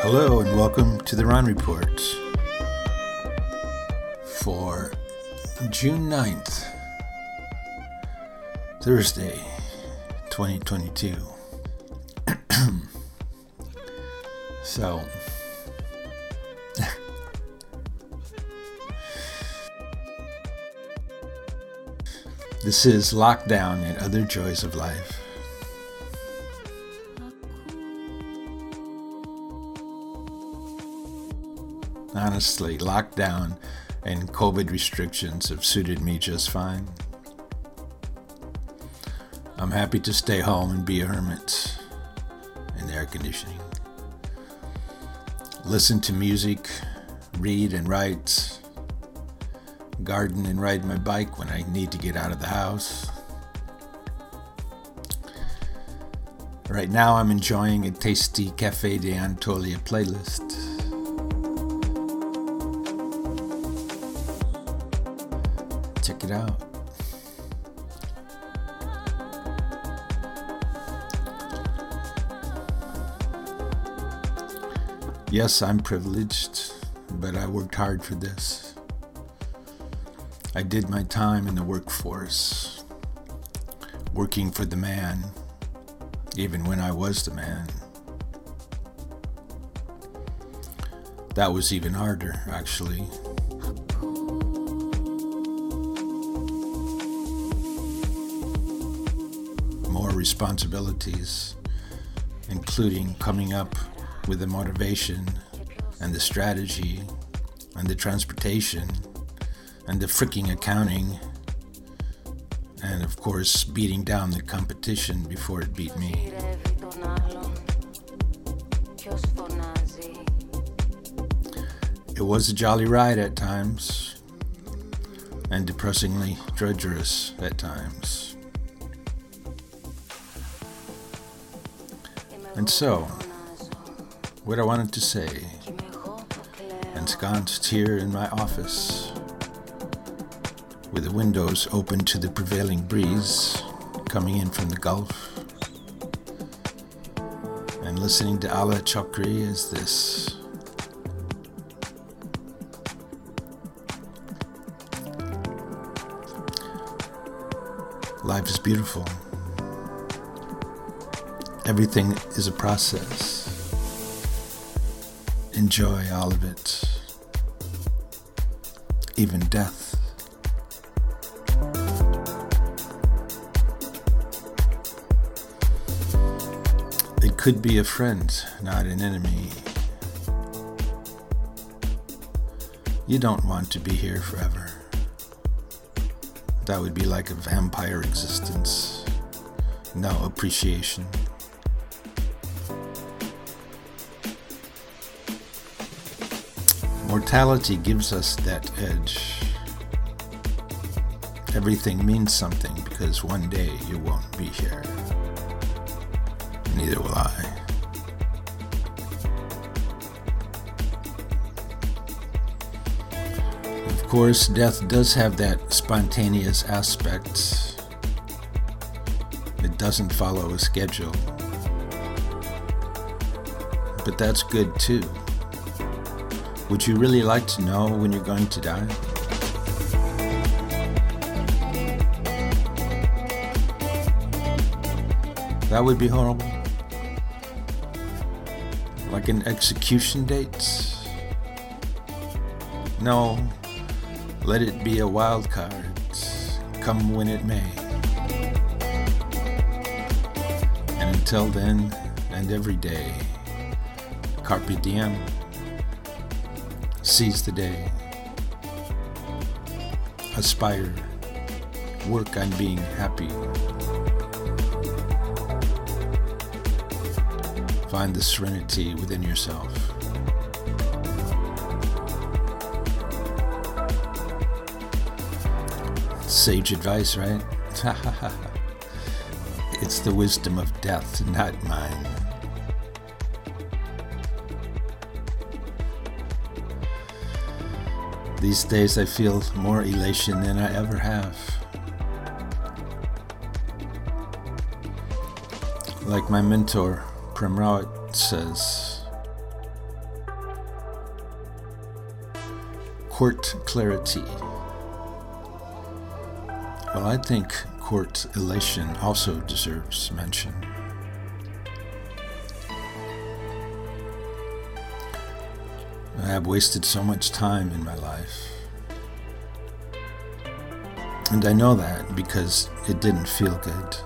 Hello and welcome to the Ron Report for June 9th, Thursday, 2022. so, this is Lockdown and Other Joys of Life. Honestly, lockdown and COVID restrictions have suited me just fine. I'm happy to stay home and be a hermit in air conditioning. Listen to music, read and write, garden and ride my bike when I need to get out of the house. Right now, I'm enjoying a tasty Cafe de Anatolia playlist. Check it out. Yes, I'm privileged, but I worked hard for this. I did my time in the workforce, working for the man, even when I was the man. That was even harder, actually. More responsibilities, including coming up with the motivation and the strategy and the transportation and the freaking accounting and of course beating down the competition before it beat me. It was a jolly ride at times and depressingly drudgerous at times. And so, what I wanted to say, ensconced here in my office, with the windows open to the prevailing breeze coming in from the Gulf, and listening to Ala Chokri is this. Life is beautiful. Everything is a process. Enjoy all of it, even death. Could be a friend, not an enemy. You don't want to be here forever. That would be like a vampire existence. No appreciation. Mortality gives us that edge. Everything means something because one day you won't be here. Neither will I. Of course, death does have that spontaneous aspect. It doesn't follow a schedule. But that's good too. Would you really like to know when you're going to die? That would be horrible. Like an execution date? No, let it be a wild card, come when it may. And until then, and every day, carpe diem, seize the day, aspire, work on being happy. Find the serenity within yourself. Sage advice, right? it's the wisdom of death, not mine. These days I feel more elation than I ever have. Like my mentor, Says, court clarity. Well, I think court elation also deserves mention. I have wasted so much time in my life. And I know that because it didn't feel good.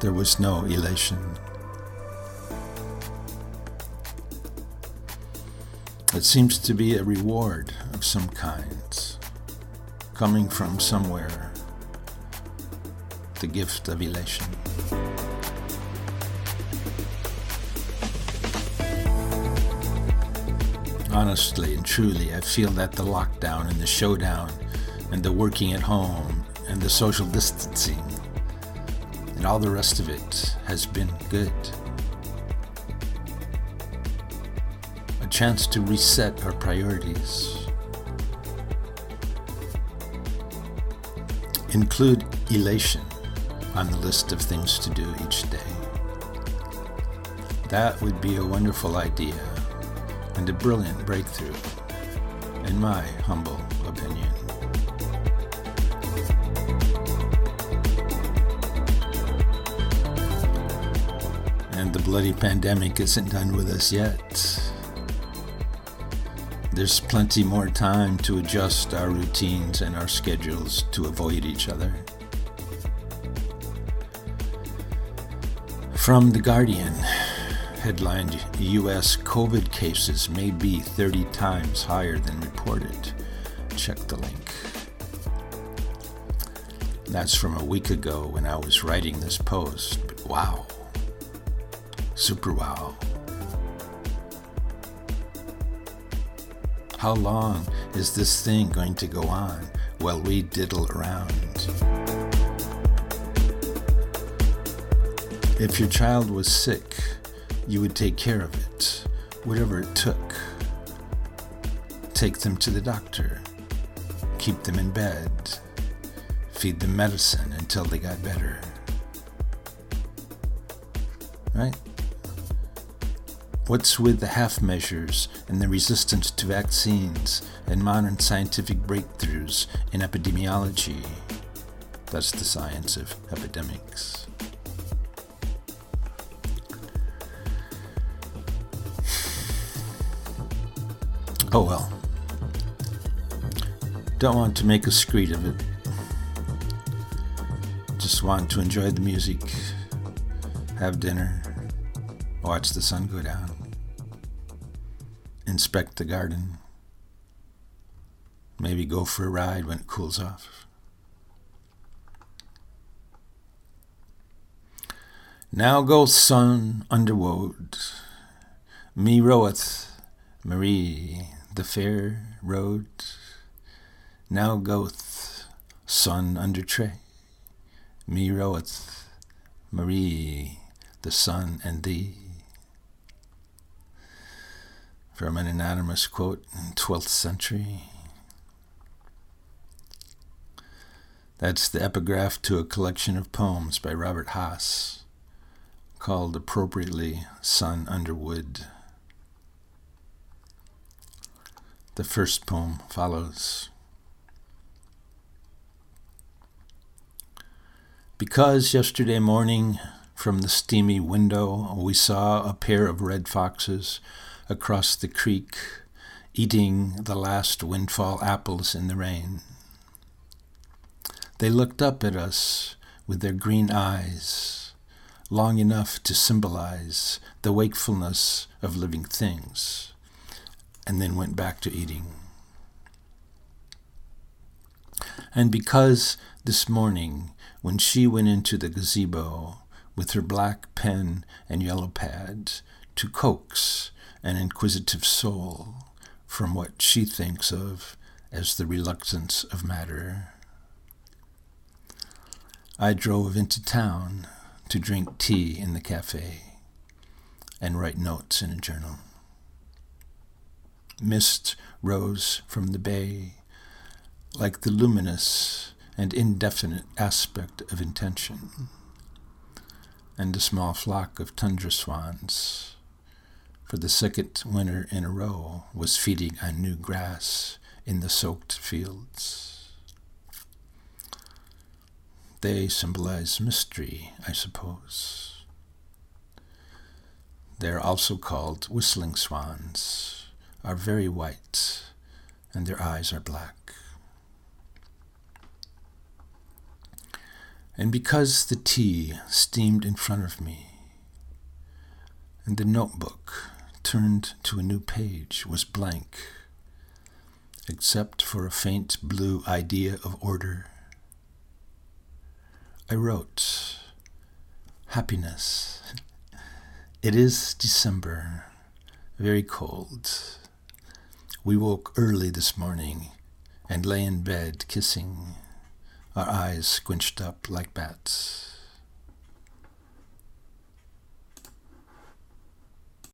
There was no elation. It seems to be a reward of some kind, coming from somewhere, the gift of elation. honestly and truly, I feel that the lockdown and the showdown and the working at home and the social distancing and all the rest of it has been good. A chance to reset our priorities. Include elation on the list of things to do each day. That would be a wonderful idea and a brilliant breakthrough, in my humble opinion. Bloody pandemic isn't done with us yet. There's plenty more time to adjust our routines and our schedules to avoid each other. From The Guardian headlined U.S. COVID cases may be 30 times higher than reported. Check the link. That's from a week ago when I was writing this post. But wow. Super wow. How long is this thing going to go on while we diddle around? If your child was sick, you would take care of it, whatever it took. Take them to the doctor, keep them in bed, feed them medicine until they got better. Right? What's with the half measures and the resistance to vaccines and modern scientific breakthroughs in epidemiology? That's the science of epidemics. Oh well. Don't want to make a screed of it. Just want to enjoy the music, have dinner, watch the sun go down, inspect the garden, maybe go for a ride when it cools off. Now goes sun under underwood, me roweth, Marie the fair road now goeth sun under tray. Me roweth Marie, the sun and thee. From an anonymous quote in 12th century. That's the epigraph to a collection of poems by Robert Hass, called appropriately Sun Under Wood. The first poem follows. Because yesterday morning, from the steamy window, we saw a pair of red foxes across the creek eating the last windfall apples in the rain. They looked up at us with their green eyes, long enough to symbolize the wakefulness of living things and then went back to eating. And because this morning, when she went into the gazebo with her black pen and yellow pad to coax an inquisitive soul from what she thinks of as the reluctance of matter, I drove into town to drink tea in the cafe and write notes in a journal. Mist rose from the bay, like the luminous and indefinite aspect of intention, and a small flock of tundra swans, for the second winter in a row, was feeding on new grass in the soaked fields. They symbolize mystery, I suppose. They are also called whistling swans, are very white, and their eyes are black. And because the tea steamed in front of me, and the notebook turned to a new page was blank, except for a faint blue idea of order, I wrote, Happiness. It is December, very cold. We woke early this morning and lay in bed kissing our eyes squinched up like bats.